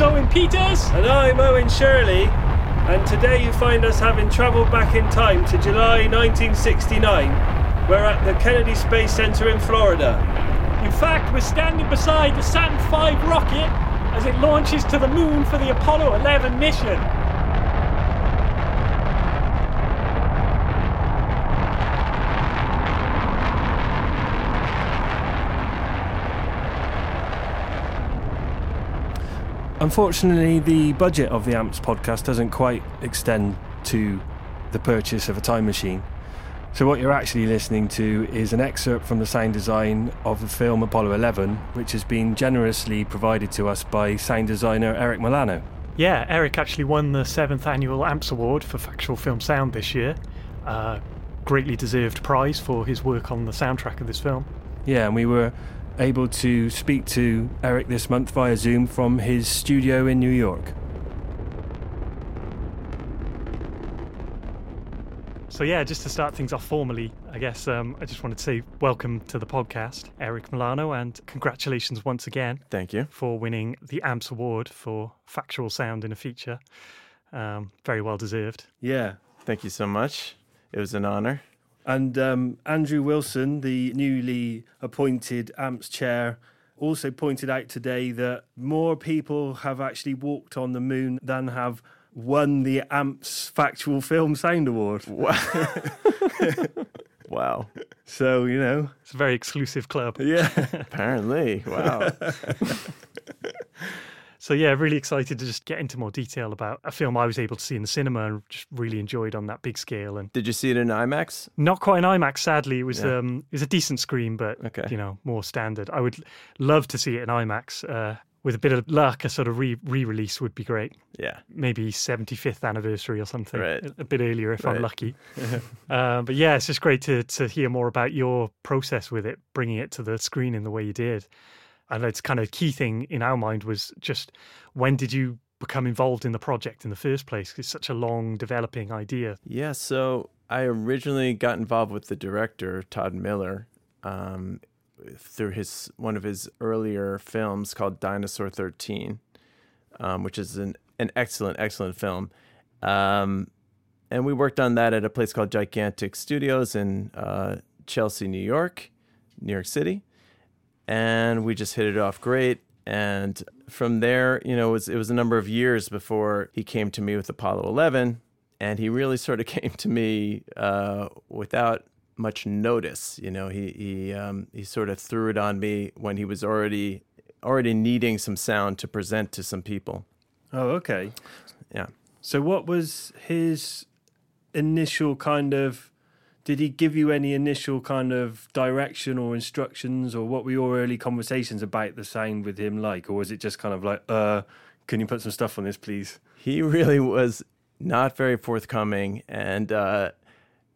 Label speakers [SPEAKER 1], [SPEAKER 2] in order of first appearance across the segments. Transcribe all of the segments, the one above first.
[SPEAKER 1] name's Owen Peters.
[SPEAKER 2] And I'm Owen Shirley, and today you find us having travelled back in time to July 1969. We're at the Kennedy Space Center in Florida.
[SPEAKER 1] In fact, we're standing beside the Saturn V rocket as it launches to the moon for the Apollo 11 mission.
[SPEAKER 2] Unfortunately, the budget of the AMPS podcast doesn't quite extend to the purchase of a time machine. So, what you're actually listening to is an excerpt from the sound design of the film Apollo 11, which has been generously provided to us by sound designer Eric Milano.
[SPEAKER 1] Yeah, Eric actually won the seventh annual AMPS Award for Factual Film Sound this year. Uh, greatly deserved prize for his work on the soundtrack of this film.
[SPEAKER 2] Yeah, and we were able to speak to Eric this month via Zoom from his studio in New York.
[SPEAKER 1] So yeah, just to start things off formally, I guess um, I just wanted to say welcome to the podcast, Eric Milano, and congratulations once again
[SPEAKER 3] Thank you.
[SPEAKER 1] for winning the AMPS Award for factual sound in a feature. Um, very well deserved.
[SPEAKER 2] Yeah.
[SPEAKER 3] Thank you so much. It was an honor.
[SPEAKER 2] And um, Andrew Wilson, the newly appointed AMPS chair, also pointed out today that more people have actually walked on the moon than have won the AMPS Factual Film Sound Award.
[SPEAKER 3] Wow.
[SPEAKER 2] So, you know,
[SPEAKER 1] It's a very exclusive club.
[SPEAKER 2] yeah.
[SPEAKER 3] Apparently. Wow.
[SPEAKER 1] So yeah, really excited to just get into more detail about a film I was able to see in the cinema and just really enjoyed on that big scale. And
[SPEAKER 3] Did you see it in IMAX?
[SPEAKER 1] not quite an IMAX, sadly. It was
[SPEAKER 3] Yeah.
[SPEAKER 1] um, it was a decent screen, but
[SPEAKER 3] Okay.
[SPEAKER 1] you know more standard. I would love to see it in IMAX. Uh, with a bit of luck, a sort of re re-release would be great.
[SPEAKER 3] Yeah.
[SPEAKER 1] Maybe 75th anniversary or something,
[SPEAKER 3] Right.
[SPEAKER 1] a, bit earlier if I'm lucky. uh, but yeah, it's just great to to hear more about your process with it, bringing it to the screen in the way you did. And it's kind of key thing in our mind was just when did you become involved in the project in the first place? It's such a long developing idea.
[SPEAKER 3] Yeah. So I originally got involved with the director, Todd Miller, um, through his one of his earlier films called Dinosaur 13, um, which is an, an excellent, excellent film. Um, and we worked on that at a place called Gigantic Studios in uh, Chelsea, New York, New York City. And we just hit it off great. And from there, you know, it was, it was a number of years before he came to me with Apollo 11. And he really sort of came to me uh, without much notice. You know, he he um, he sort of threw it on me when he was already already needing some sound to present to some people.
[SPEAKER 2] Oh, okay.
[SPEAKER 3] Yeah.
[SPEAKER 2] So, what was his initial kind of? Did he give you any initial kind of direction or instructions, or what were your early conversations about the sound with him like, or was it just kind of like, uh, can you put some stuff on this, please?
[SPEAKER 3] He really was not very forthcoming, and uh,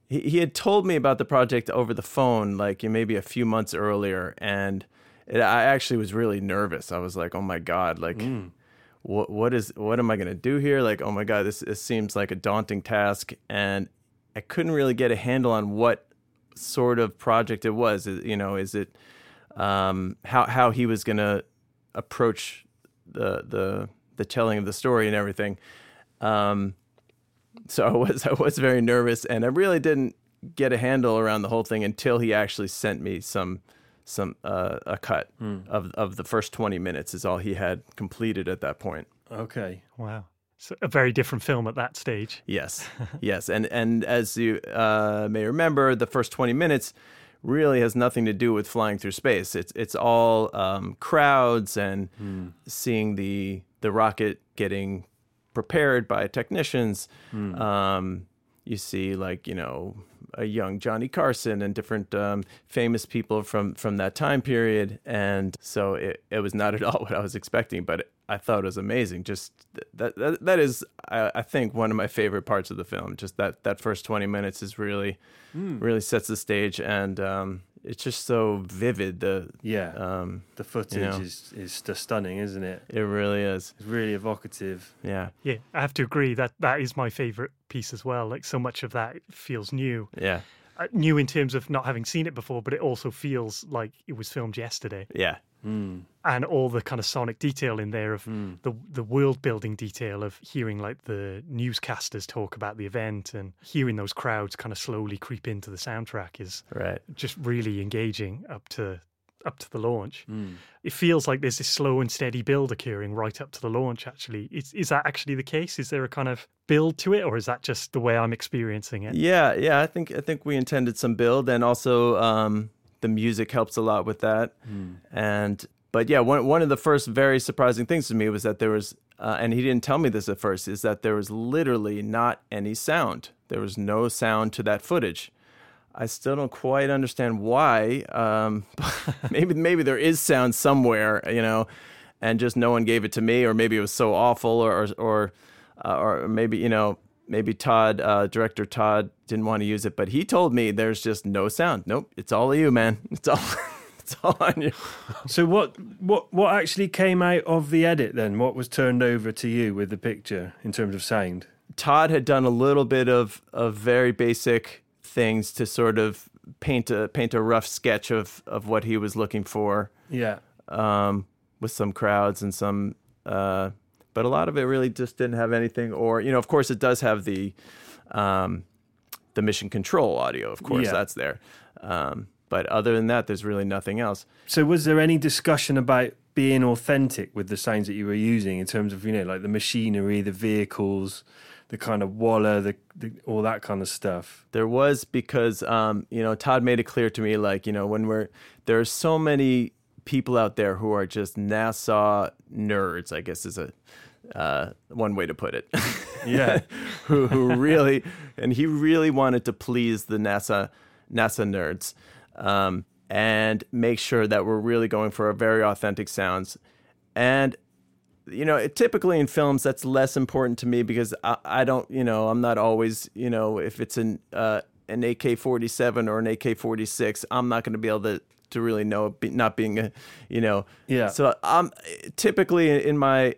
[SPEAKER 3] he he had told me about the project over the phone, like maybe a few months earlier, and it, I actually was really nervous. I was like, oh my god, like. What what is what am I gonna do here? Like, oh my god, this, this seems like a daunting task, and I couldn't really get a handle on what sort of project it was. You know, is it um, how how he was gonna approach the the the telling of the story and everything. Um, so I was I was very nervous, and I really didn't get a handle around the whole thing until he actually sent me some some uh, a cut of of the first twenty minutes is all he had completed at that point.
[SPEAKER 2] Okay.
[SPEAKER 1] Wow. So a very different film at that stage.
[SPEAKER 3] Yes, yes, and and as you uh, may remember, the first twenty minutes really has nothing to do with flying through space. It's it's all um, crowds and seeing the the rocket getting prepared by technicians. Um, you see, like you know, a young Johnny Carson and different um, famous people from from that time period, and so it, it was not at all what I was expecting, but I thought it was amazing. Just that that, that is, I, I think, one of my favorite parts of the film. Just that that first twenty minutes is really really sets the stage, and um, it's just so vivid. The
[SPEAKER 2] Yeah.
[SPEAKER 3] um,
[SPEAKER 2] the footage
[SPEAKER 3] know.
[SPEAKER 2] is is just stunning, isn't it?
[SPEAKER 3] it really is.
[SPEAKER 2] It's really evocative.
[SPEAKER 3] Yeah,
[SPEAKER 1] Yeah, I have to agree that that is my favorite piece as well. Like so much of that feels new,
[SPEAKER 3] yeah,
[SPEAKER 1] uh, new in terms of not having seen it before, but it also feels like it was filmed yesterday.
[SPEAKER 3] yeah, Mm.
[SPEAKER 1] and all the kind of sonic detail in there of mm. the the world building detail of hearing like the newscasters talk about the event and hearing those crowds kind of slowly creep into the soundtrack is
[SPEAKER 3] Right.
[SPEAKER 1] just really engaging up to up to the launch. Mm. It feels like there's this slow and steady build occurring right up to the launch. Actually, is is that actually the case? Is there a kind of build to it, or is that just the way I'm experiencing it?
[SPEAKER 3] Yeah, yeah. I think I think we intended some build, and also um, the music helps a lot with that. And but yeah, one one of the first very surprising things to me was that there was, uh, and he didn't tell me this at first, is that there was literally not any sound. There was no sound to that footage. I still don't quite understand why. Um, maybe maybe there is sound somewhere, you know, and just no one gave it to me, or maybe it was so awful, or or uh, or maybe you know maybe Todd, uh, director Todd, didn't want to use it, but he told me there's just no sound. Nope, it's all you, man. It's all it's all on you.
[SPEAKER 2] So what what what actually came out of the edit then? What was turned over to you with the picture in terms of sound?
[SPEAKER 3] Todd had done a little bit of of very basic things to sort of paint a paint a rough sketch of of what he was looking for.
[SPEAKER 2] Yeah.
[SPEAKER 3] um, with some crowds and some, uh, but a lot of it really just didn't have anything. Or you know, of course, it does have the um, the mission control audio. Of course,
[SPEAKER 2] Yeah.
[SPEAKER 3] that's there. Um, but other than that, there's really nothing else.
[SPEAKER 2] So was there any discussion about being authentic with the sounds that you were using in terms of you know like the machinery, the vehicles, the kind of walla, the, the all that kind of stuff?
[SPEAKER 3] There was because um, you know Todd made it clear to me like you know when we're there are so many people out there who are just NASA nerds. I guess is a uh, one way to put it.
[SPEAKER 2] Yeah.
[SPEAKER 3] who who really and he really wanted to please the NASA NASA nerds um, and make sure that we're really going for a very authentic sounds and you know it, typically in films that's less important to me because I, I don't you know I'm not always you know if it's an uh, an AK-47 or an AK-46 I'm not going to be able to to really know not being a you know
[SPEAKER 2] Yeah.
[SPEAKER 3] so I'm typically in my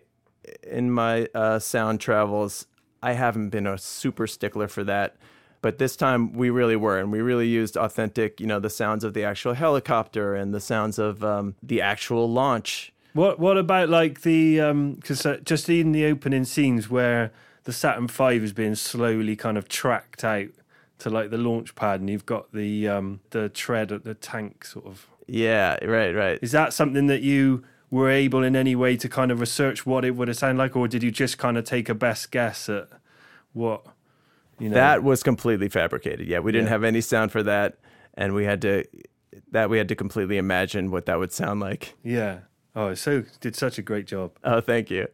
[SPEAKER 3] in my uh, sound travels, I haven't been a super stickler for that. But this time we really were, and we really used authentic, you know, the sounds of the actual helicopter and the sounds of um, the actual launch.
[SPEAKER 2] What what about like the um because uh, just in the opening scenes where the Saturn V is being slowly kind of tracked out to like the launch pad, and you've got the um, the tread at the tank sort of.
[SPEAKER 3] Yeah, right, right.
[SPEAKER 2] Is that something that you were able in any way to kind of research what it would have sounded like, or did you just kind of take a best guess at what you know?
[SPEAKER 3] That was completely fabricated. Yeah, we didn't
[SPEAKER 2] Yeah.
[SPEAKER 3] have any sound for that, and we had to that we had to completely imagine what that would sound like.
[SPEAKER 2] yeah. Oh, so did such a great job.
[SPEAKER 3] Oh, thank you.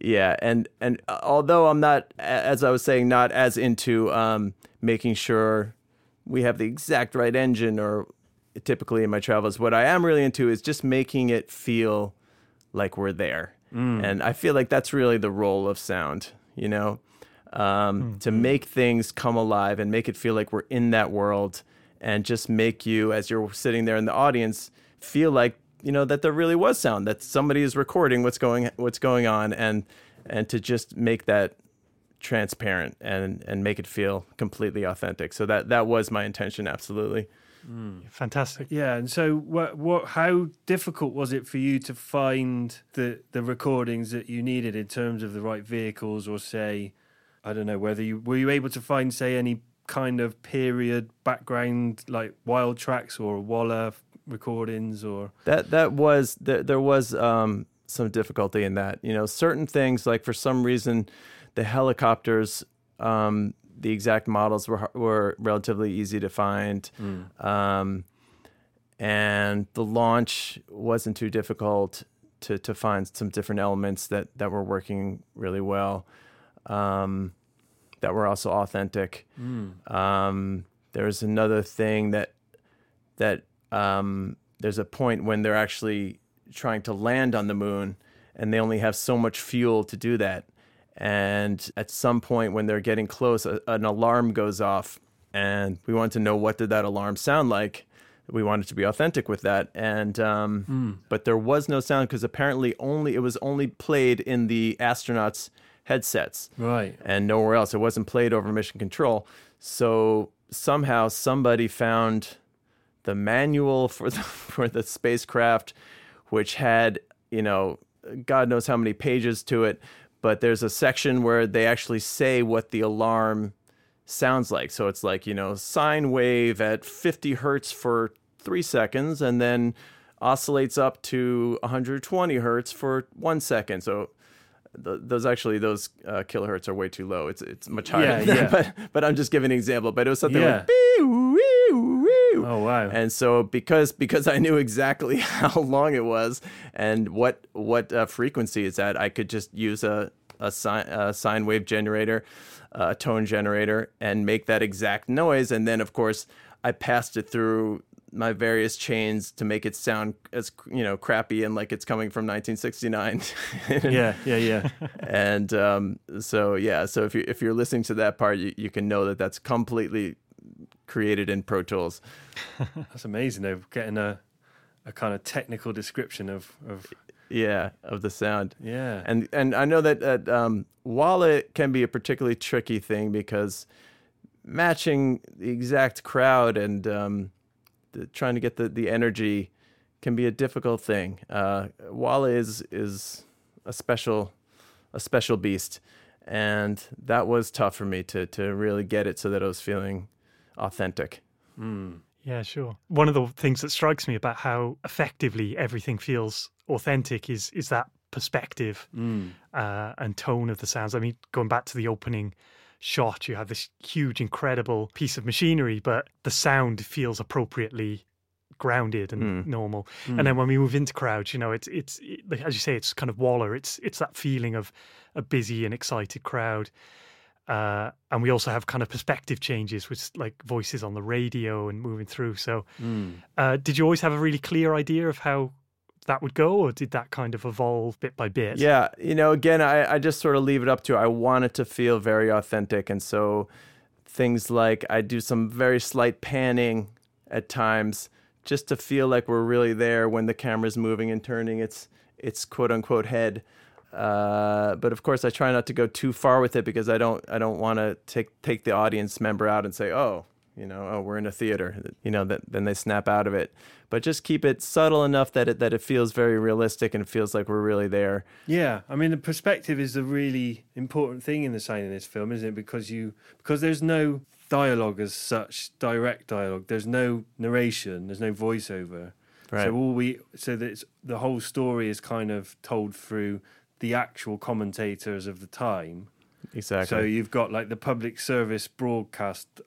[SPEAKER 3] Yeah, and and although I'm not, as I was saying, not as into um, making sure we have the exact right engine, or typically in my travels, what I am really into is just making it feel like we're there, and I feel like that's really the role of sound. You know, um, to make things come alive and make it feel like we're in that world, and just make you, as you're sitting there in the audience, feel like you know that there really was sound that somebody is recording what's going what's going on and and to just make that transparent and and make it feel completely authentic so that that was my intention absolutely
[SPEAKER 1] Fantastic.
[SPEAKER 2] Yeah, and so what? What? How difficult was it for you to find the the recordings that you needed in terms of the right vehicles, or say, I don't know, whether you were you able to find say any kind of period background like wild tracks or Walla recordings or
[SPEAKER 3] that that was there, there was um some difficulty in that you know certain things like for some reason the helicopters um the exact models were were relatively easy to find. Um and the launch wasn't too difficult to to find some different elements that that were working really well um that were also authentic. Um there's another thing that that um, there's a point when they're actually trying to land on the moon and they only have so much fuel to do that. And at some point when they're getting close, a, an alarm goes off and we wanted to know what did that alarm sound like. We wanted to be authentic with that, and um, but there was no sound because apparently only it was only played in the astronauts' headsets
[SPEAKER 2] right.
[SPEAKER 3] and nowhere else. It wasn't played over mission control. So somehow somebody found the manual for the for the spacecraft which had you know God knows how many pages to it, but there's a section where they actually say what the alarm sounds like. So it's like, you know, sine wave at 50 hertz for three seconds and then oscillates up to 120 hertz for one second. So th- those actually those uh, kilohertz are way too low. It's it's much higher.
[SPEAKER 2] Yeah, yeah.
[SPEAKER 3] But but I'm just giving an example. But it was something
[SPEAKER 2] Yeah.
[SPEAKER 3] like "Bee, wee, wee."
[SPEAKER 2] Oh wow.
[SPEAKER 3] And so because because I knew exactly how long it was and what what uh, frequency it's at, I could just use a a sine, a sine wave generator, uh, a tone generator, and make that exact noise. And then of course I passed it through my various chains to make it sound as you know crappy and like it's coming from 1969.
[SPEAKER 2] yeah, yeah, yeah.
[SPEAKER 3] and um, so yeah, so if you if you're listening to that part, you, you can know that that's completely created in Pro Tools.
[SPEAKER 2] That's amazing though, getting a a kind of technical description of, of
[SPEAKER 3] Yeah, of the sound.
[SPEAKER 2] yeah.
[SPEAKER 3] And and I know that that um, while it can be a particularly tricky thing because matching the exact crowd and um, the, trying to get the, the energy can be a difficult thing. Uh, Walla is is a special a special beast, and that was tough for me to to really get it so that I was feeling authentic.
[SPEAKER 2] Mm.
[SPEAKER 1] Yeah, sure. One of the things that strikes me about how effectively everything feels authentic is is that perspective
[SPEAKER 2] Mm.
[SPEAKER 1] uh, and tone of the sounds. I mean, going back to the opening shot, you have this huge, incredible piece of machinery, but the sound feels appropriately grounded and
[SPEAKER 3] Mm.
[SPEAKER 1] normal. And then when we move into crowds, you know, it's it's it, as you say, it's kind of Walla. It's it's that feeling of a busy and excited crowd. Uh, and we also have kind of perspective changes with like voices on the radio and moving through. So,
[SPEAKER 2] Mm.
[SPEAKER 1] uh, did you always have a really clear idea of how that would go, or did that kind of evolve bit by bit?
[SPEAKER 3] Yeah, you know, again, I, I just sort of leave it up to I want it to feel very authentic. And so things like I do some very slight panning at times just to feel like we're really there when the camera's moving and turning its its quote unquote head. Uh, but of course, I try not to go too far with it because I don't I don't want to take take the audience member out and say, oh, you know, oh, we're in a theater. You know, that then they snap out of it. But just keep it subtle enough that it that it feels very realistic and feels like we're really there.
[SPEAKER 2] Yeah, I mean the perspective is a really important thing in the sound in this film, isn't it? Because you because there's no dialogue as such, direct dialogue. There's no narration. There's no voiceover.
[SPEAKER 3] Right.
[SPEAKER 2] So all we so that the whole story is kind of told through the actual commentators of the time.
[SPEAKER 3] Exactly.
[SPEAKER 2] So you've got like the public service broadcast.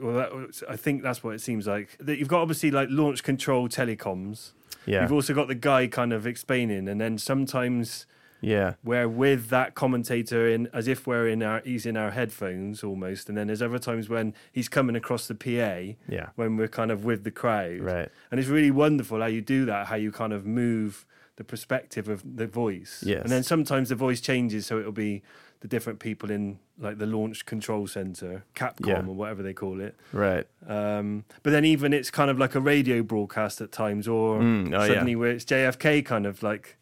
[SPEAKER 2] Well, that, I think that's what it seems like. That you've got obviously like launch control telecoms.
[SPEAKER 3] yeah.
[SPEAKER 2] You've also got the guy kind of explaining, and then sometimes
[SPEAKER 3] yeah.
[SPEAKER 2] where with that commentator in as if we're in our he's in our headphones almost, and then there's other times when he's coming across the PA
[SPEAKER 3] Yeah.
[SPEAKER 2] when we're kind of with the crowd.
[SPEAKER 3] Right.
[SPEAKER 2] And it's really wonderful how you do that, how you kind of move the perspective of the voice.
[SPEAKER 3] Yes.
[SPEAKER 2] And then sometimes the voice changes, so it'll be the different people in like the launch control center, Capcom
[SPEAKER 3] Yeah.
[SPEAKER 2] or whatever they call it.
[SPEAKER 3] Right.
[SPEAKER 2] Um, but then even it's kind of like a radio broadcast at times, or
[SPEAKER 3] Mm, oh, yeah.
[SPEAKER 2] suddenly where it's JFK kind of like,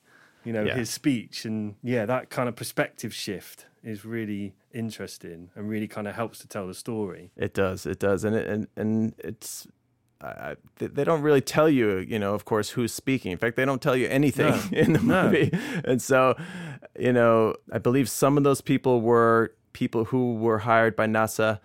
[SPEAKER 2] you know,
[SPEAKER 3] Yeah.
[SPEAKER 2] his speech, and yeah, that kind of perspective shift is really interesting and really kind of helps to tell the story.
[SPEAKER 3] It does. It does. And it, and and it's I, they don't really tell you, you know, of course, who's speaking. In fact, they don't tell you anything
[SPEAKER 2] No.
[SPEAKER 3] in the
[SPEAKER 2] No.
[SPEAKER 3] movie. And so, you know, I believe some of those people were people who were hired by NASA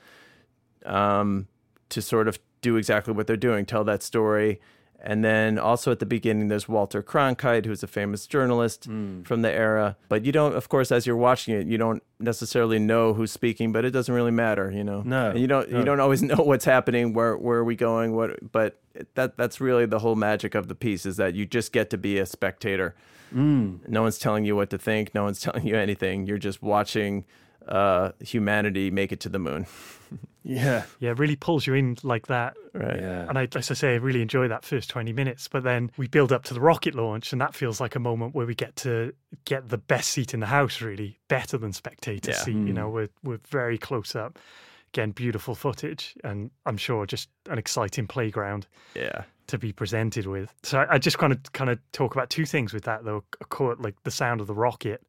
[SPEAKER 3] um, to sort of do exactly what they're doing, tell that story. And then also at the beginning, there's Walter Cronkite, who's a famous journalist
[SPEAKER 2] Mm.
[SPEAKER 3] from the era. But you don't, of course, as you're watching it, you don't necessarily know who's speaking, but it doesn't really matter, you know.
[SPEAKER 2] No,
[SPEAKER 3] and you don't
[SPEAKER 2] no.
[SPEAKER 3] you don't always know what's happening. Where where are we going? What? But that that's really the whole magic of the piece is that you just get to be a spectator.
[SPEAKER 2] Mm.
[SPEAKER 3] No one's telling you what to think. No one's telling you anything. You're just watching uh, humanity make it to the moon.
[SPEAKER 2] Yeah.
[SPEAKER 1] Yeah, it really pulls you in like that.
[SPEAKER 3] Right.
[SPEAKER 2] Yeah.
[SPEAKER 1] And I, as I say, I really enjoy that first 20 minutes. But then we build up to the rocket launch, and that feels like a moment where we get to get the best seat in the house, really, better than spectator
[SPEAKER 3] Yeah.
[SPEAKER 1] seat. You
[SPEAKER 2] Mm.
[SPEAKER 1] know, we're, we're very close up. Again, beautiful footage, and I'm sure just an exciting playground
[SPEAKER 3] Yeah.
[SPEAKER 1] to be presented with. So I, I just kind of kind of talk about two things with that, though, of course, like the sound of the rocket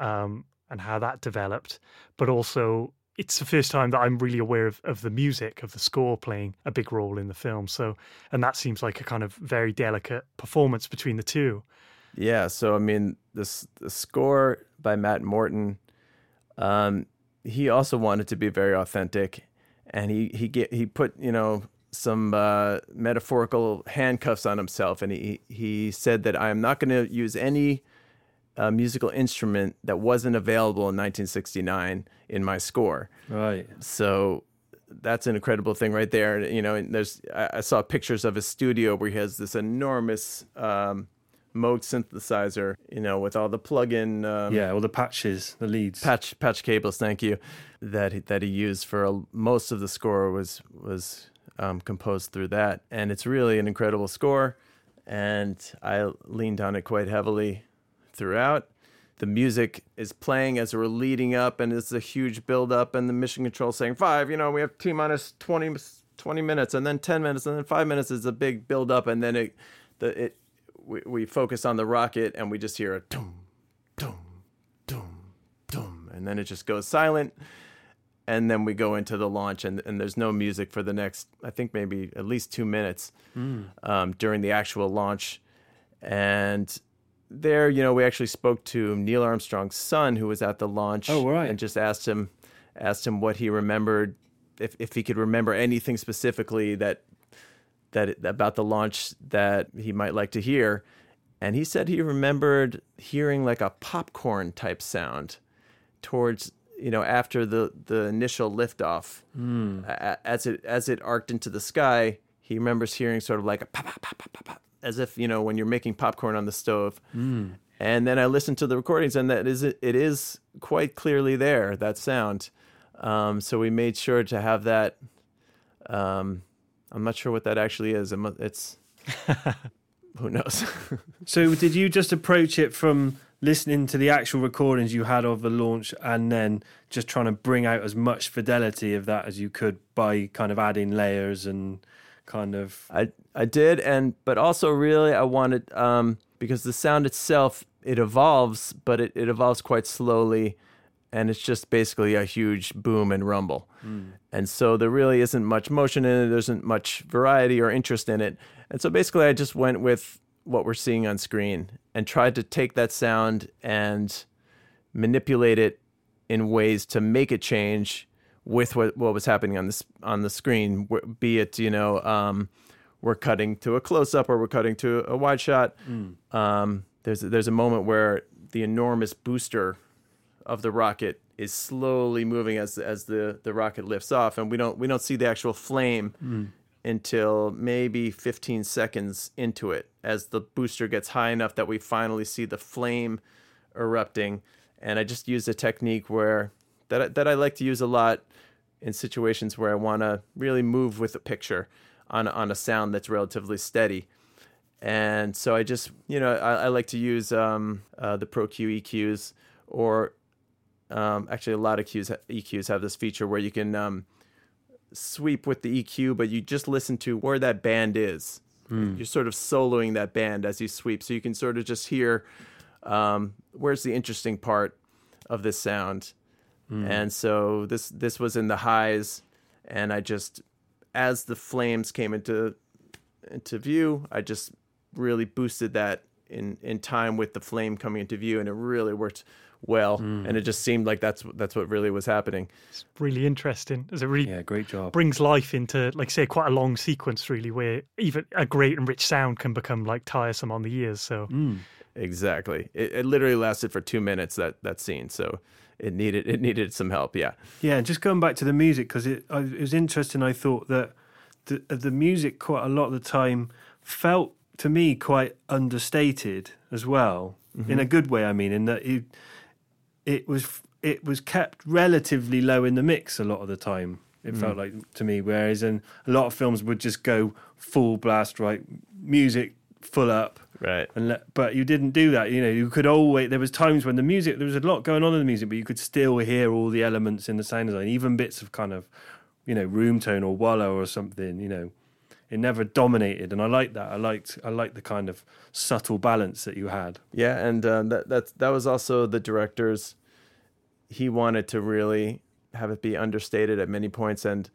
[SPEAKER 1] um, and how that developed, but also it's the first time that I'm really aware of, of the music of the score playing a big role in the film. So, and that seems like a kind of very delicate performance between the two.
[SPEAKER 3] Yeah. So, I mean, this the score by Matt Morton, um, he also wanted to be very authentic, and he he get he put you know some uh, metaphorical handcuffs on himself, and he he said that I am not going to use any uh, musical instrument that wasn't available in 1969 in my score.
[SPEAKER 2] Right.
[SPEAKER 3] So that's an incredible thing right there. You know, and there's I, I saw pictures of his studio where he has this enormous um, Moog synthesizer. You know, with all the plug-in um,
[SPEAKER 2] Yeah, all the patches, the leads.
[SPEAKER 3] patch patch cables. Thank you. That he, that he used for a, most of the score was was um, composed through that, and it's really an incredible score. And I leaned on it quite heavily throughout. The music is playing as we're leading up, and it's a huge build up, and the mission control saying five. You know, we have T minus 20, 20 minutes, and then ten minutes, and then five minutes is a big build up, and then it the it we, we focus on the rocket, and we just hear a doom, doom, doom, doom, and then it just goes silent and then we go into the launch and, and there's no music for the next i think maybe at least two minutes um, during the actual launch and there you know we actually spoke to neil armstrong's son who was at the launch
[SPEAKER 2] Oh, right.
[SPEAKER 3] and just asked him asked him what he remembered if, if he could remember anything specifically that that about the launch that he might like to hear. And he said he remembered hearing like a popcorn type sound towards you know after the the initial liftoff. Hmm. A- as it as it arced into the sky he remembers hearing sort of like a pop, pop, pop, pop, pop, pop, as if you know when you're making popcorn on the stove. And then i listened to the recordings and that is it is quite clearly there that sound. Um, so we made sure to have that um, i'm not sure what that actually is. It's who knows?
[SPEAKER 2] So did you just approach it from listening to the actual recordings you had of the launch and then just trying to bring out as much fidelity of that as you could by kind of adding layers and kind of
[SPEAKER 3] I I did, and but also really I wanted um, because the sound itself it evolves, but it, it evolves quite slowly, and it's just basically a huge boom and rumble, and so there really isn't much motion in it. There isn't much variety or interest in it, and so basically I just went with what we're seeing on screen and tried to take that sound and manipulate it in ways to make it change with what, what was happening on this on the screen be it you know um, we're cutting to a close up or we're cutting to a wide shot. Um, there's there's a moment where the enormous booster of the rocket is slowly moving as as the the rocket lifts off and we don't we don't see the actual flame until maybe 15 seconds into it as the booster gets high enough that we finally see the flame erupting. And I just used a technique where that I, that I like to use a lot in situations where I want to really move with a picture on on a sound that's relatively steady. And so I just, you know, I, I like to use um, uh, the Pro Q EQs, or um, actually a lot of Qs, EQs have this feature where you can um, sweep with the EQ, but you just listen to where that band is. You're sort of soloing that band as you sweep, so you can sort of just hear um, where's the interesting part of this sound. Mm. And so this this was in the highs, and I just as the flames came into into view, I just really boosted that in in time with the flame coming into view, and it really worked well. Mm. And it just seemed like that's that's what really was happening.
[SPEAKER 1] It's really interesting. As it really
[SPEAKER 2] yeah, great job.
[SPEAKER 1] brings life into, like, say, quite a long sequence, really, where even a great and rich sound can become like tiresome on the ears. So, mm.
[SPEAKER 3] Exactly. It, it literally lasted for two minutes that that scene, so it needed it needed some help. Yeah.
[SPEAKER 2] Yeah, and just going back to the music because it, it was interesting. I thought that the the music quite a lot of the time felt to me quite understated as well, in mm-hmm. a good way. I mean, in that it it was it was kept relatively low in the mix a lot of the time. It mm. felt like to me, whereas in a lot of films would just go full blast, right, music full up,
[SPEAKER 3] Right.
[SPEAKER 2] and let, but you didn't do that. You know, you could always. There was times when the music there was a lot going on in the music, but you could still hear all the elements in the sound design, even bits of kind of, you know, room tone or walla or something. You know, it never dominated, and I liked that. I liked I liked the kind of subtle balance that you had.
[SPEAKER 3] Yeah, and uh, that that that was also the director's. He wanted to really have it be understated at many points and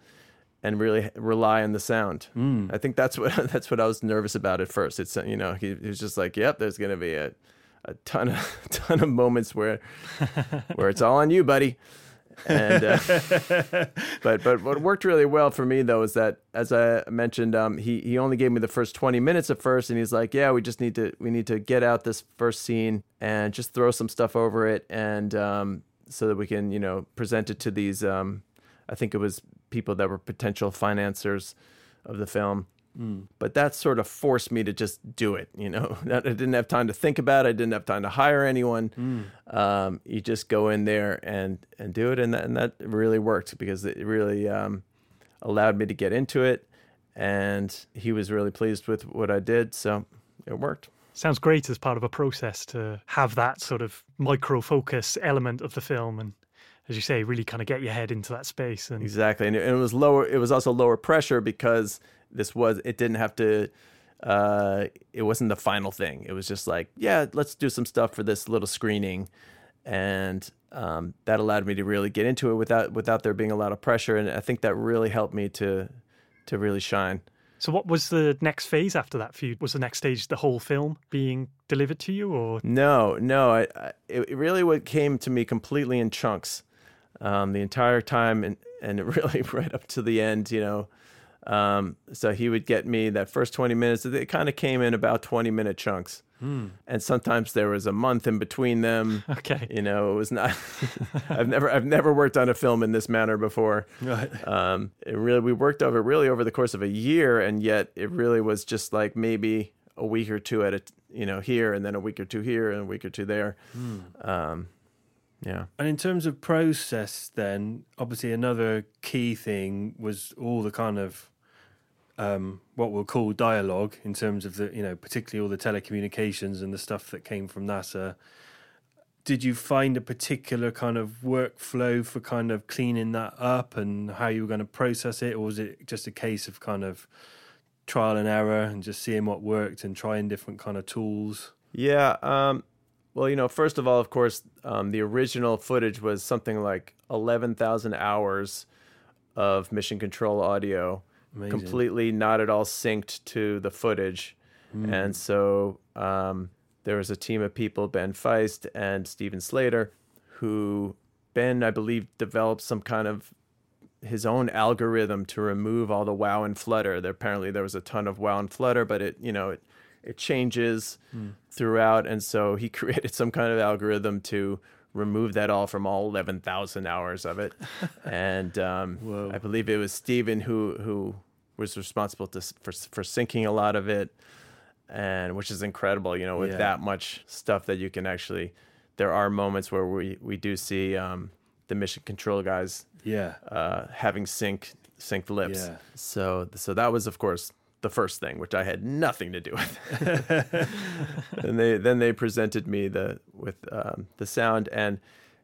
[SPEAKER 3] and really rely on the sound.
[SPEAKER 2] Mm.
[SPEAKER 3] I think that's what that's what I was nervous about at first. It's you know he, he was just like, yep, there's gonna be a a ton of ton of moments where where it's all on you, buddy. And uh, but but what worked really well for me though is that as I mentioned, um, he he only gave me the first twenty minutes at first, and he's like, yeah, we just need to we need to get out this first scene and just throw some stuff over it, and um, so that we can you know present it to these um, I think it was people that were potential financiers of the film. But that sort of forced me to just do it. You know, I didn't have time to think about it. I didn't have time to hire anyone. Um, you just go in there and and do it, and that and that really worked because it really um, allowed me to get into it. And he was really pleased with what I did, so it worked.
[SPEAKER 1] Sounds great as part of a process to have that sort of micro focus element of the film and as you say, really kind of get your head into that space and
[SPEAKER 3] Exactly, and it, and it was lower. It was also lower pressure because this was. It didn't have to. Uh, it wasn't the final thing. It was just like, yeah, let's do some stuff for this little screening, and um, that allowed me to really get into it without without there being a lot of pressure. And I think that really helped me to to really shine.
[SPEAKER 1] So, what was the next phase after that for you? Was the next stage the whole film being delivered to you, or
[SPEAKER 3] No, no, I, I, it it really what came to me completely in chunks, um, the entire time, and and really right up to the end, you know. Um, so he would get me that first twenty minutes. It kind of came in about twenty minute chunks, and sometimes there was a month in between them.
[SPEAKER 1] okay,
[SPEAKER 3] You know, it was not. I've never I've never worked on a film in this manner before.
[SPEAKER 2] Right.
[SPEAKER 3] Um, it really we worked over really over the course of a year, and yet it really was just like maybe a week or two at a you know here, and then a week or two here, and a week or two there. Um, yeah,
[SPEAKER 2] And in terms of process, then obviously another key thing was all the kind of um, what we'll call dialogue in terms of the you know particularly all the telecommunications and the stuff that came from NASA. Did you find a particular kind of workflow for kind of cleaning that up and how you were going to process it, or was it just a case of kind of trial and error and just seeing what worked and trying different kind of tools?
[SPEAKER 3] yeah. Um, well, you know, first of all, of course, um, the original footage was something like eleven thousand hours of mission control audio.
[SPEAKER 2] Amazing.
[SPEAKER 3] completely not at all synced to the footage. And so um, there was a team of people, Ben Feist and Steven Slater, who Ben, I believe, developed some kind of his own algorithm to remove all the wow and flutter. There apparently there was a ton of wow and flutter, but it you know it it changes throughout, and so he created some kind of algorithm to remove that all from all eleven thousand hours of it. and um, I believe it was Steven who who was responsible to for for syncing a lot of it, and which is incredible. You know, with
[SPEAKER 2] Yeah.
[SPEAKER 3] that much stuff that you can actually. There are moments where we we do see um, the mission control guys
[SPEAKER 2] Yeah.
[SPEAKER 3] uh, having sync synced lips.
[SPEAKER 2] Yeah.
[SPEAKER 3] So so that was of course the first thing, which I had nothing to do with. and they then they presented me the with um, the sound and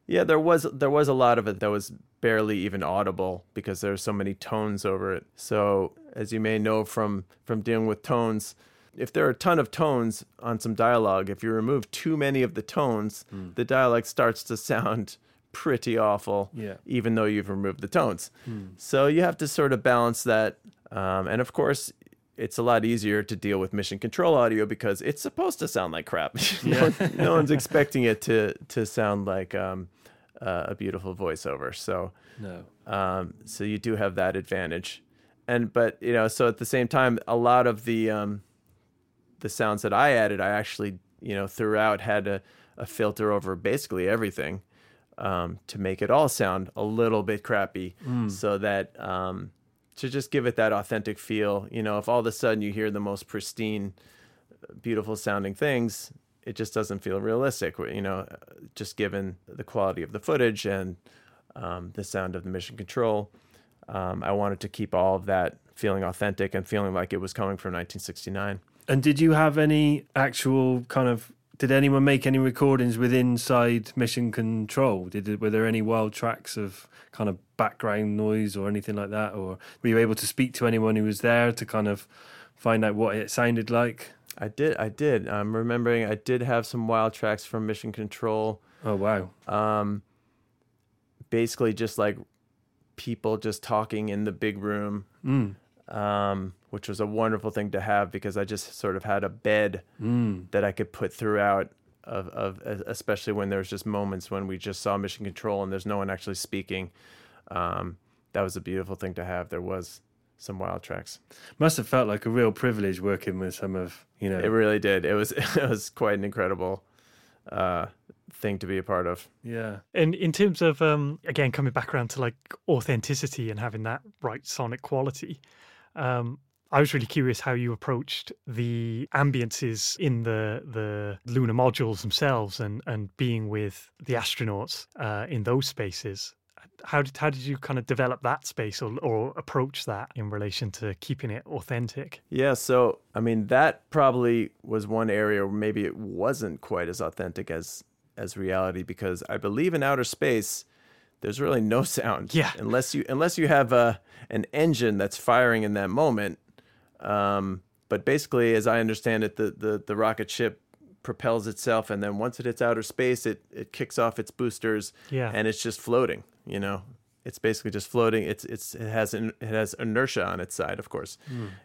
[SPEAKER 3] yeah, there was there was a lot of it that was barely even audible because there were so many tones over it. So as you may know from from dealing with tones, if there are a ton of tones on some dialogue, if you remove too many of the tones, the dialogue starts to sound pretty awful
[SPEAKER 2] Yeah.
[SPEAKER 3] even though you've removed the tones. So you have to sort of balance that. Um, and of course, it's a lot easier to deal with mission control audio because it's supposed to sound like crap. no, no one's expecting it to to sound like um, uh, a beautiful voiceover. So
[SPEAKER 2] No.
[SPEAKER 3] um, so you do have that advantage. And but you know, so at the same time, a lot of the um, the sounds that I added, I actually you know throughout had a, a filter over basically everything um, to make it all sound a little bit crappy, so that um, to just give it that authentic feel. You know, if all of a sudden you hear the most pristine, beautiful sounding things, it just doesn't feel realistic. You know, just given the quality of the footage and um, the sound of the mission control. Um, I wanted to keep all of that feeling authentic and feeling like it was coming from 1969.
[SPEAKER 2] And did you have any actual kind of? Did anyone make any recordings with inside Mission Control? Did were there any wild tracks of kind of background noise or anything like that, or were you able to speak to anyone who was there to kind of find out what it sounded like?
[SPEAKER 3] I did, I did. I'm remembering I did have some wild tracks from Mission Control.
[SPEAKER 2] Oh wow!
[SPEAKER 3] Um, basically, just like people just talking in the big room, um, which was a wonderful thing to have because I just sort of had a bed that I could put throughout. Of, of especially when there's just moments when we just saw mission control and there's no one actually speaking. Um, that was a beautiful thing to have. There was some wild tracks.
[SPEAKER 2] Must have felt like a real privilege working with some of you know.
[SPEAKER 3] It really did. It was it was quite an incredible uh, thing to be a part of.
[SPEAKER 2] yeah.
[SPEAKER 1] And in terms of um, again coming back around to like authenticity and having that right sonic quality, um, I was really curious how you approached the ambiences in the the lunar modules themselves and and being with the astronauts uh, in those spaces. How did how did you kind of develop that space or or approach that in relation to keeping it authentic?
[SPEAKER 3] Yeah, so I mean that probably was one area where maybe it wasn't quite as authentic as as reality because I believe in outer space there's really no sound.
[SPEAKER 1] Yeah.
[SPEAKER 3] Unless you unless you have a an engine that's firing in that moment. Um, but basically, as I understand it, the, the, the rocket ship propels itself, and then once it hits outer space, it, it kicks off its boosters,
[SPEAKER 1] Yeah.
[SPEAKER 3] and it's just floating. You know, it's basically just floating. It's it's it has in, it has inertia on its side, of course,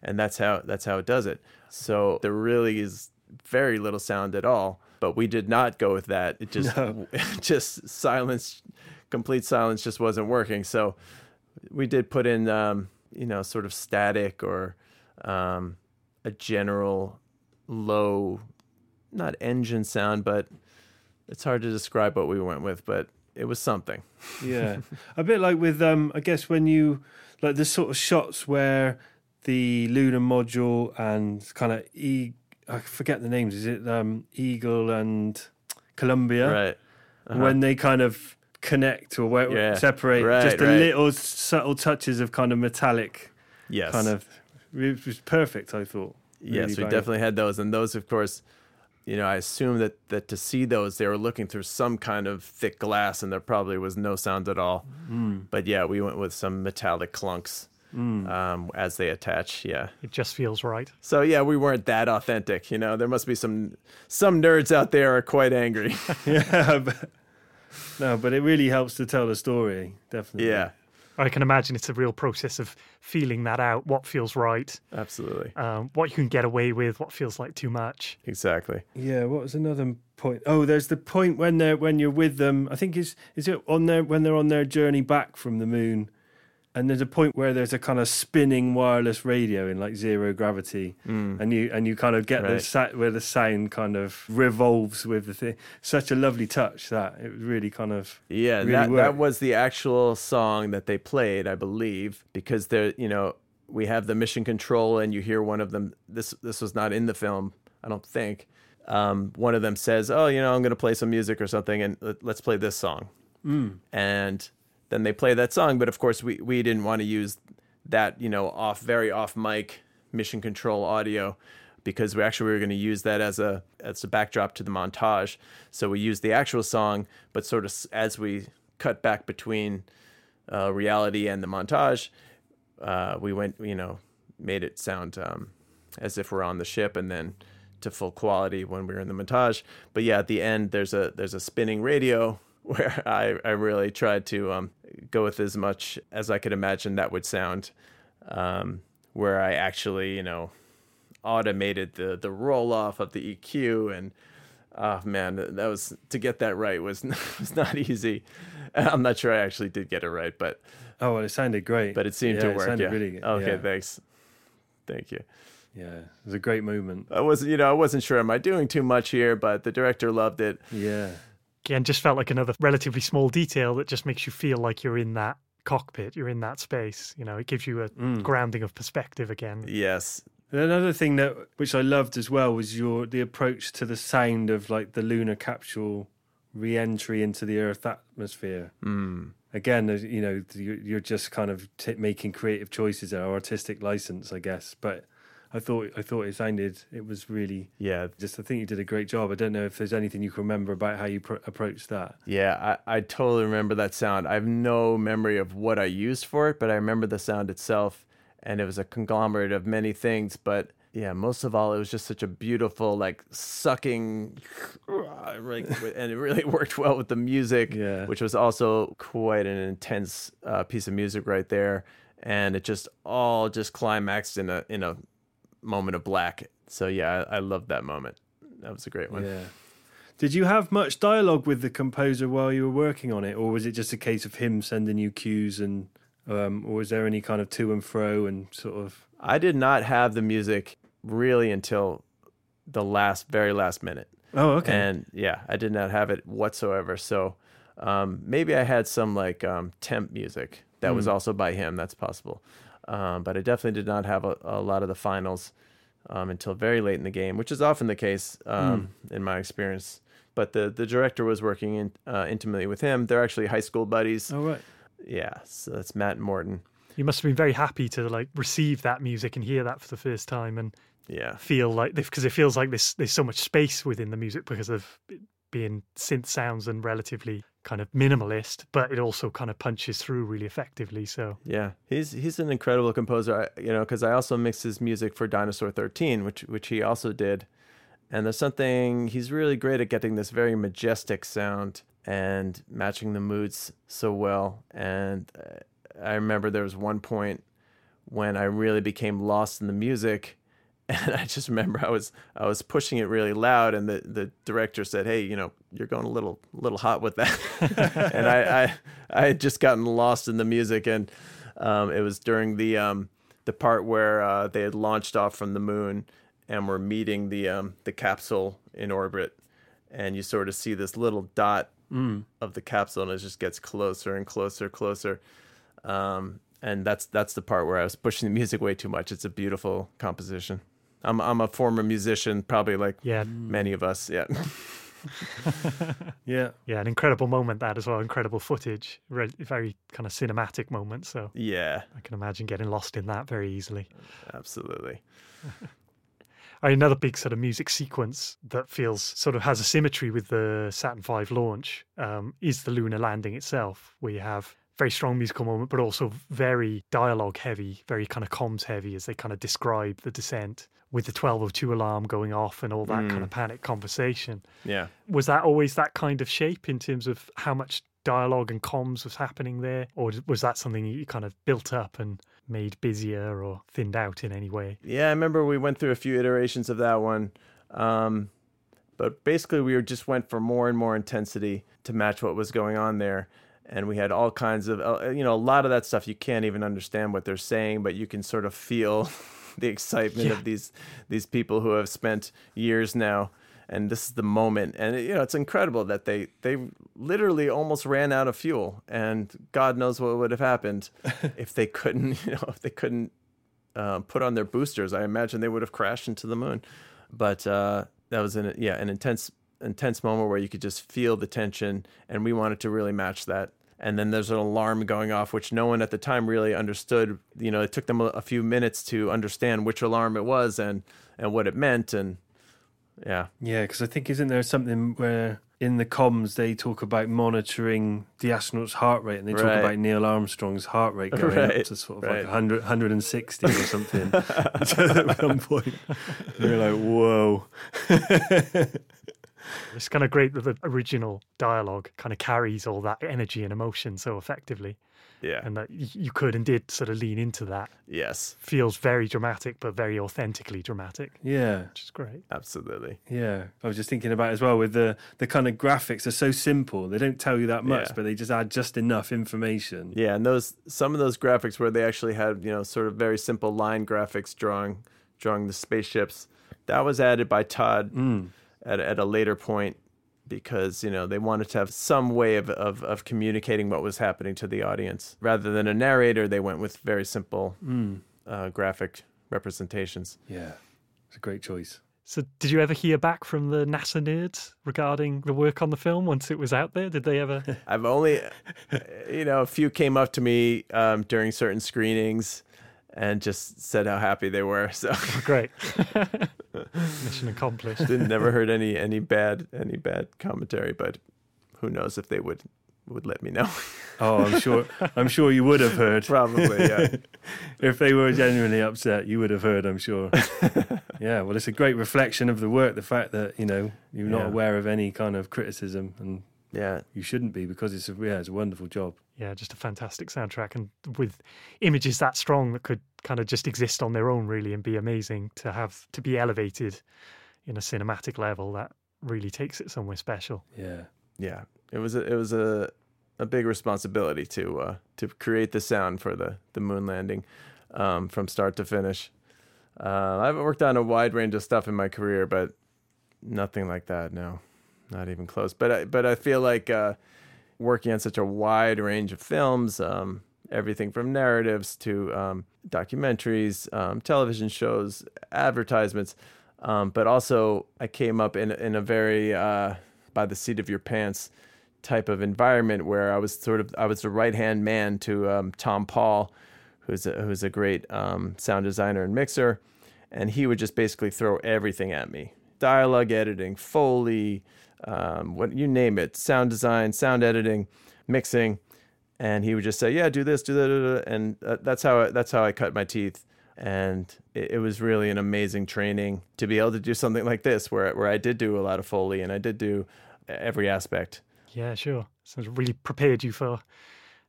[SPEAKER 3] and that's how that's how it does it. So there really is very little sound at all. But we did not go with that. It just just silence, complete silence, just wasn't working. So we did put in um, you know sort of static or um, a general low not engine sound but it's hard to describe what we went with but it was something
[SPEAKER 2] yeah a bit like with um i guess when you like the sort of shots where the lunar module and kind of e i forget the names. Is it um eagle and columbia?
[SPEAKER 3] Right.
[SPEAKER 2] When they kind of connect or where,
[SPEAKER 3] Yeah.
[SPEAKER 2] separate
[SPEAKER 3] Right,
[SPEAKER 2] just the
[SPEAKER 3] right.
[SPEAKER 2] little subtle touches of kind of metallic
[SPEAKER 3] yes.
[SPEAKER 2] kind of it was perfect i thought
[SPEAKER 3] yes we definitely had those. And those of course you know i assume that that to see those they were looking through some kind of thick glass and there probably was no sound at all.
[SPEAKER 2] Mm.
[SPEAKER 3] but yeah we went with some metallic clunks um, as they attach yeah
[SPEAKER 1] It just feels right.
[SPEAKER 3] So yeah, we weren't that authentic, you know. There must be some some nerds out there are quite angry.
[SPEAKER 2] yeah but, no but it really helps to tell the story definitely
[SPEAKER 3] yeah,
[SPEAKER 1] I can imagine it's a real process of feeling that out, what feels right,
[SPEAKER 3] absolutely.
[SPEAKER 1] um, what you can get away with, what feels like too much.
[SPEAKER 3] Exactly.
[SPEAKER 2] Yeah, what was another point? Oh, there's the point when they're when you're with them. I think is is it on their when they're on their journey back from the moon, and there's a point where there's a kind of spinning wireless radio in like zero gravity, and you and you kind of get the
[SPEAKER 3] Right.
[SPEAKER 2] sa- where the sound kind of revolves with the thing. Such a lovely touch that it was really kind of
[SPEAKER 3] Yeah,
[SPEAKER 2] really
[SPEAKER 3] that that was the actual song that they played, I believe, because they're you know we have the mission control, and you hear one of them. This this was not in the film, I don't think. Um, one of them says, "Oh, you know, I'm going to play some music or something, and let, let's play this song." and then they play that song. But of course, we we didn't want to use that you know off very off mic mission control audio because we actually we were going to use that as a as a backdrop to the montage. So we used the actual song, but sort of as we cut back between uh, reality and the montage, uh, we went you know made it sound um, as if we're on the ship, and then to full quality when we were in the montage. But yeah, at the end there's a there's a spinning radio where I, I really tried to um, go with as much as I could imagine that would sound, um, where I actually you know automated the the roll off of the EQ and oh man that was to get that right was was not easy. I'm not sure I actually did get it right, but
[SPEAKER 2] oh, well, it sounded great.
[SPEAKER 3] but it seemed
[SPEAKER 2] Yeah,
[SPEAKER 3] to
[SPEAKER 2] it
[SPEAKER 3] work.
[SPEAKER 2] sounded
[SPEAKER 3] yeah.
[SPEAKER 2] really good.
[SPEAKER 3] Okay,
[SPEAKER 2] Yeah.
[SPEAKER 3] thanks. Thank you.
[SPEAKER 2] yeah, it was a great movement.
[SPEAKER 3] I wasn't, you know, I wasn't sure. Am I doing too much here? But the director loved it.
[SPEAKER 2] Yeah,
[SPEAKER 1] Again, just felt like another relatively small detail that just makes you feel like you're in that cockpit, you're in that space. You know, it gives you a grounding of perspective again.
[SPEAKER 3] Yes,
[SPEAKER 2] And Another thing that which I loved as well was your the approach to the sound of like the lunar capsule re-entry into the Earth atmosphere. Mm. Again, you know, you- you're just kind of t- making creative choices there, artistic license, I guess. But I thought I thought it sounded it was really
[SPEAKER 3] yeah,
[SPEAKER 2] just. I think you did a great job. I don't know if there's anything you can remember about how you pro- approached that.
[SPEAKER 3] yeah. I, I totally remember that sound. I have no memory of what I used for it, but I remember the sound itself, and it was a conglomerate of many things. But yeah, most of all, it was just such a beautiful, like sucking, like, and it really worked well with the music,
[SPEAKER 2] Yeah.
[SPEAKER 3] which was also quite an intense uh, piece of music right there, and it just all just climaxed in a in a moment of black. So yeah, I, I loved that moment. That was a great one.
[SPEAKER 2] Yeah. Did you have much dialogue with the composer while you were working on it, or was it just a case of him sending you cues and, um, or was there any kind of to and fro and sort of?
[SPEAKER 3] I did not have the music really until the last, very last minute.
[SPEAKER 2] Oh, okay.
[SPEAKER 3] And yeah, I did not have it whatsoever. So um, maybe I had some like um, temp music that was
[SPEAKER 2] Mm.
[SPEAKER 3] also by him. That's possible. Um, but I definitely did not have a, a lot of the finals um, until very late in the game, which is often the case um, in my experience. But the, the director was working in, uh, intimately with him. They're actually high school buddies.
[SPEAKER 2] oh, right.
[SPEAKER 3] Yeah, so that's Matt Morton.
[SPEAKER 1] You must have been very happy to like receive that music and hear that for the first time and
[SPEAKER 3] Yeah,
[SPEAKER 1] feel like because it feels like there's there's so much space within the music because of being synth sounds and relatively kind of minimalist, but it also kind of punches through really effectively. So
[SPEAKER 3] Yeah, he's he's an incredible composer. I, you know, because I also mixed his music for Dinosaur Thirteen, which which he also did. And there's something he's really great at getting this very majestic sound and matching the moods so well. And uh, I remember there was one point when I really became lost in the music. And I just remember I was I was pushing it really loud, and the, the director said, "Hey, you know, you're going a little little hot with that." and I, I I had just gotten lost in the music, and um, it was during the um, the part where uh, they had launched off from the moon and were meeting the um, the capsule in orbit, and you sort of see this little dot of the capsule, and it just gets closer and closer, closer. Um, and that's that's the part where I was pushing the music way too much. It's a beautiful composition. I'm I'm a former musician, probably like
[SPEAKER 1] yeah,
[SPEAKER 3] many of us. Yeah,
[SPEAKER 2] Yeah.
[SPEAKER 1] yeah, an incredible moment that as well. Incredible footage, re- very kind of cinematic moment. So
[SPEAKER 3] yeah,
[SPEAKER 1] I can imagine getting lost in that very easily.
[SPEAKER 3] absolutely.
[SPEAKER 1] Another big sort of music sequence that feels sort of has a symmetry with the Saturn V launch um, is the lunar landing itself, where you have very strong musical moment, but also very dialogue heavy, very kind of comms heavy as they kind of describe the descent with the 1202 alarm going off and all that kind of panic conversation.
[SPEAKER 3] Yeah.
[SPEAKER 1] Was that always that kind of shape in terms of how much dialogue and comms was happening there? Or was that something you kind of built up and made busier or thinned out in any way?
[SPEAKER 3] Yeah, I remember we went through a few iterations of that one. Um, but basically, we just went for more and more intensity to match what was going on there. And we had all kinds of, uh, you know, a lot of that stuff you can't even understand what they're saying, but you can sort of feel the excitement
[SPEAKER 1] Yeah.
[SPEAKER 3] of these these people who have spent years now. And this is the moment, and you know it's incredible that they they literally almost ran out of fuel, and God knows what would have happened if they couldn't, you know, if they couldn't uh, put on their boosters, I imagine they would have crashed into the moon. But uh, that was an yeah an intense intense moment where you could just feel the tension, and we wanted to really match that. And then there's an alarm going off, which no one at the time really understood. You know, it took them a, a few minutes to understand which alarm it was and and what it meant. And yeah,
[SPEAKER 2] Yeah, because I think isn't there something where in the comms they talk about monitoring the astronaut's heart rate, and they talk
[SPEAKER 3] Right.
[SPEAKER 2] about Neil Armstrong's heart rate going up to sort of
[SPEAKER 3] right.
[SPEAKER 2] like 100, 160 or something at one point. You're like, whoa.
[SPEAKER 1] It's kind of great that the original dialogue kind of carries all that energy and emotion so effectively,
[SPEAKER 3] yeah,
[SPEAKER 1] and that you could and did sort of lean into that.
[SPEAKER 3] yes,
[SPEAKER 1] Feels very dramatic, but very authentically dramatic,
[SPEAKER 2] Yeah,
[SPEAKER 1] which is great.
[SPEAKER 3] absolutely.
[SPEAKER 2] yeah. I was just thinking about as well with the the kind of graphics. They're so simple. They don't tell you that much,
[SPEAKER 3] Yeah.
[SPEAKER 2] but they just add just enough information.
[SPEAKER 3] Yeah, and those some of those graphics where they actually had you know sort of very simple line graphics drawing drawing the spaceships, that was added by Todd
[SPEAKER 2] Mm.
[SPEAKER 3] At at a later point because you know they wanted to have some way of, of of communicating what was happening to the audience rather than a narrator. They went with very simple
[SPEAKER 2] Mm.
[SPEAKER 3] uh, graphic representations.
[SPEAKER 2] Yeah, it's a great choice.
[SPEAKER 1] So, did you ever hear back from the NASA nerds regarding the work on the film once it was out there? Did they ever?
[SPEAKER 3] I've only, you know, a few came up to me um, during certain screenings and just said how happy they were. So.
[SPEAKER 1] Great. Mission accomplished.
[SPEAKER 3] didn't never heard any any bad any bad commentary, but who knows if they would would let me know.
[SPEAKER 2] Oh, I'm sure. I'm sure you would have heard.
[SPEAKER 3] Probably, yeah.
[SPEAKER 2] if they were genuinely upset, you would have heard. I'm sure. yeah. Well, it's a great reflection of the work. The fact that you know you're not
[SPEAKER 3] Yeah.
[SPEAKER 2] aware of any kind of criticism, and
[SPEAKER 3] yeah,
[SPEAKER 2] you shouldn't be because it's a yeah, it's a wonderful job.
[SPEAKER 1] Yeah, just a fantastic soundtrack, and with images that strong that could kind of just exist on their own, really, and be amazing to have to be elevated in a cinematic level. That really takes it somewhere special.
[SPEAKER 2] Yeah.
[SPEAKER 3] yeah. It was a, it was a a big responsibility to uh, to create the sound for the the moon landing um, from start to finish. Uh, I've worked on a wide range of stuff in my career, but nothing like that. No, not even close. But I, but I feel like uh, working on such a wide range of films, um, everything from narratives to um, documentaries, um, television shows, advertisements, um, but also I came up in in a very uh, by the seat of your pants type of environment where I was sort of I was the right hand man to um, Tom Paul, who's a, who's a great um, sound designer and mixer, and he would just basically throw everything at me: dialogue editing, foley, um, what you name it, sound design, sound editing, mixing, and he would just say, "Yeah, do this, do that,", da, da, da," and uh, that's how I, that's how I cut my teeth. And it, it was really an amazing training to be able to do something like this, where where I did do a lot of foley and I did do every aspect.
[SPEAKER 1] Yeah, sure. So it really prepared you for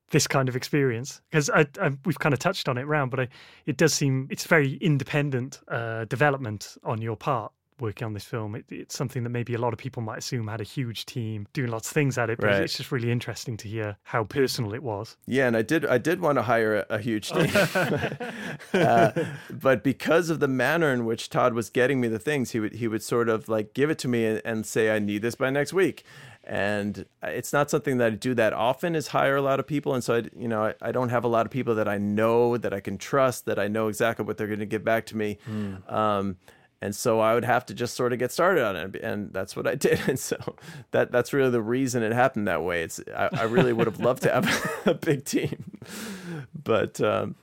[SPEAKER 1] this kind of experience because I, I, we've kind of touched on it round, but I, it does seem it's very independent uh, development on your part working on this film. It, it's something that maybe a lot of people might assume had a huge team doing lots of things at it, but
[SPEAKER 3] Right.
[SPEAKER 1] it's just really interesting to hear how personal it was.
[SPEAKER 3] Yeah, and I did I did want to hire a, a huge team, uh, but because of the manner in which Todd was getting me the things, he would he would sort of like give it to me and, and say I need this by next week, and it's not something that I do that often is hire a lot of people, and so I you know I, I don't have a lot of people that I know that I can trust that I know exactly what they're going to give back to me. Um, and so I would have to just sort of get started on it, and that's what I did. And so that that's really the reason it happened that way. It's I, I really would have loved to have a big team, but um,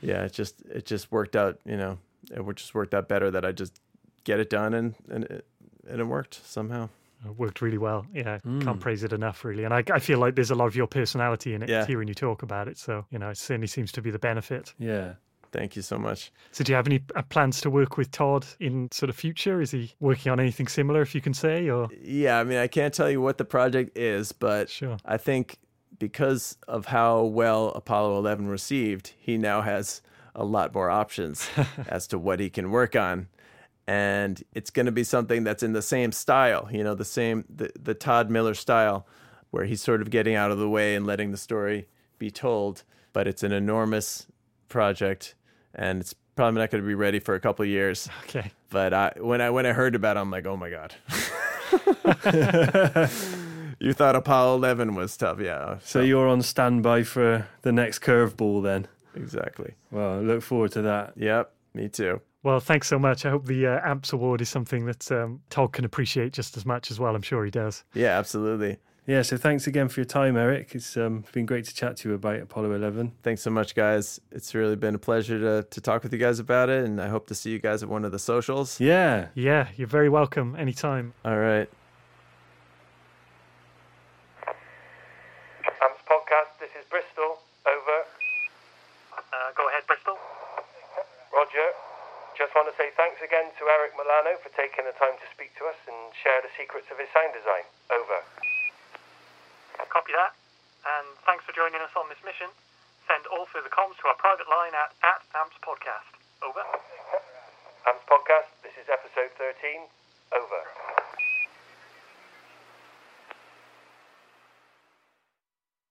[SPEAKER 3] yeah, it just it just worked out. You know, it just worked out better that I just get it done, and and it, and it worked somehow.
[SPEAKER 1] It worked really well. Yeah, can't praise it enough, really. And I, I feel like there's a lot of your personality in it,
[SPEAKER 3] Yeah.
[SPEAKER 1] hearing you talk about it. So, you know, it certainly seems to be the benefit.
[SPEAKER 2] Yeah.
[SPEAKER 3] Thank you so much.
[SPEAKER 1] So, do you have any uh, plans to work with Todd in sort of future? Is he working on anything similar, if you can say, or
[SPEAKER 3] Yeah, I mean, I can't tell you what the project is, but
[SPEAKER 1] Sure.
[SPEAKER 3] I think because of how well Apollo 11 received, he now has a lot more options as to what he can work on. And it's going to be something that's in the same style, you know, the same, the, the Todd Miller style, where he's sort of getting out of the way and letting the story be told. But it's an enormous project, and it's probably not going to be ready for a couple of years.
[SPEAKER 1] okay?
[SPEAKER 3] But I, when I when I heard about it, I'm like, oh my god. you thought Apollo 11 was tough, yeah.
[SPEAKER 2] So you're on standby for the next curveball then.
[SPEAKER 3] exactly.
[SPEAKER 2] Well, I look forward to that.
[SPEAKER 3] Yep, me too.
[SPEAKER 1] Well, thanks so much. I hope the uh, AMPS award is something that um, Todd can appreciate just as much as well. I'm sure he does.
[SPEAKER 3] Yeah, absolutely.
[SPEAKER 2] Yeah, so thanks again for your time, Eric. It's um, been great to chat to you about Apollo 11.
[SPEAKER 3] Thanks so much, guys. It's really been a pleasure to to talk with you guys about it, and I hope to see you guys at one of the socials.
[SPEAKER 2] Yeah.
[SPEAKER 1] Yeah, you're very welcome anytime.
[SPEAKER 3] All right.
[SPEAKER 1] AMPS podcast, this is Bristol. Over. Uh, go ahead, Bristol. Roger. Just want to say thanks again to Eric Milano for taking the time to speak to us and share the secrets of his sound design. Over. Copy that. And thanks for joining us on this mission. Send all through the comms to our private line at, at AMPS Podcast. Over. AMPS Podcast, this is episode 13. Over.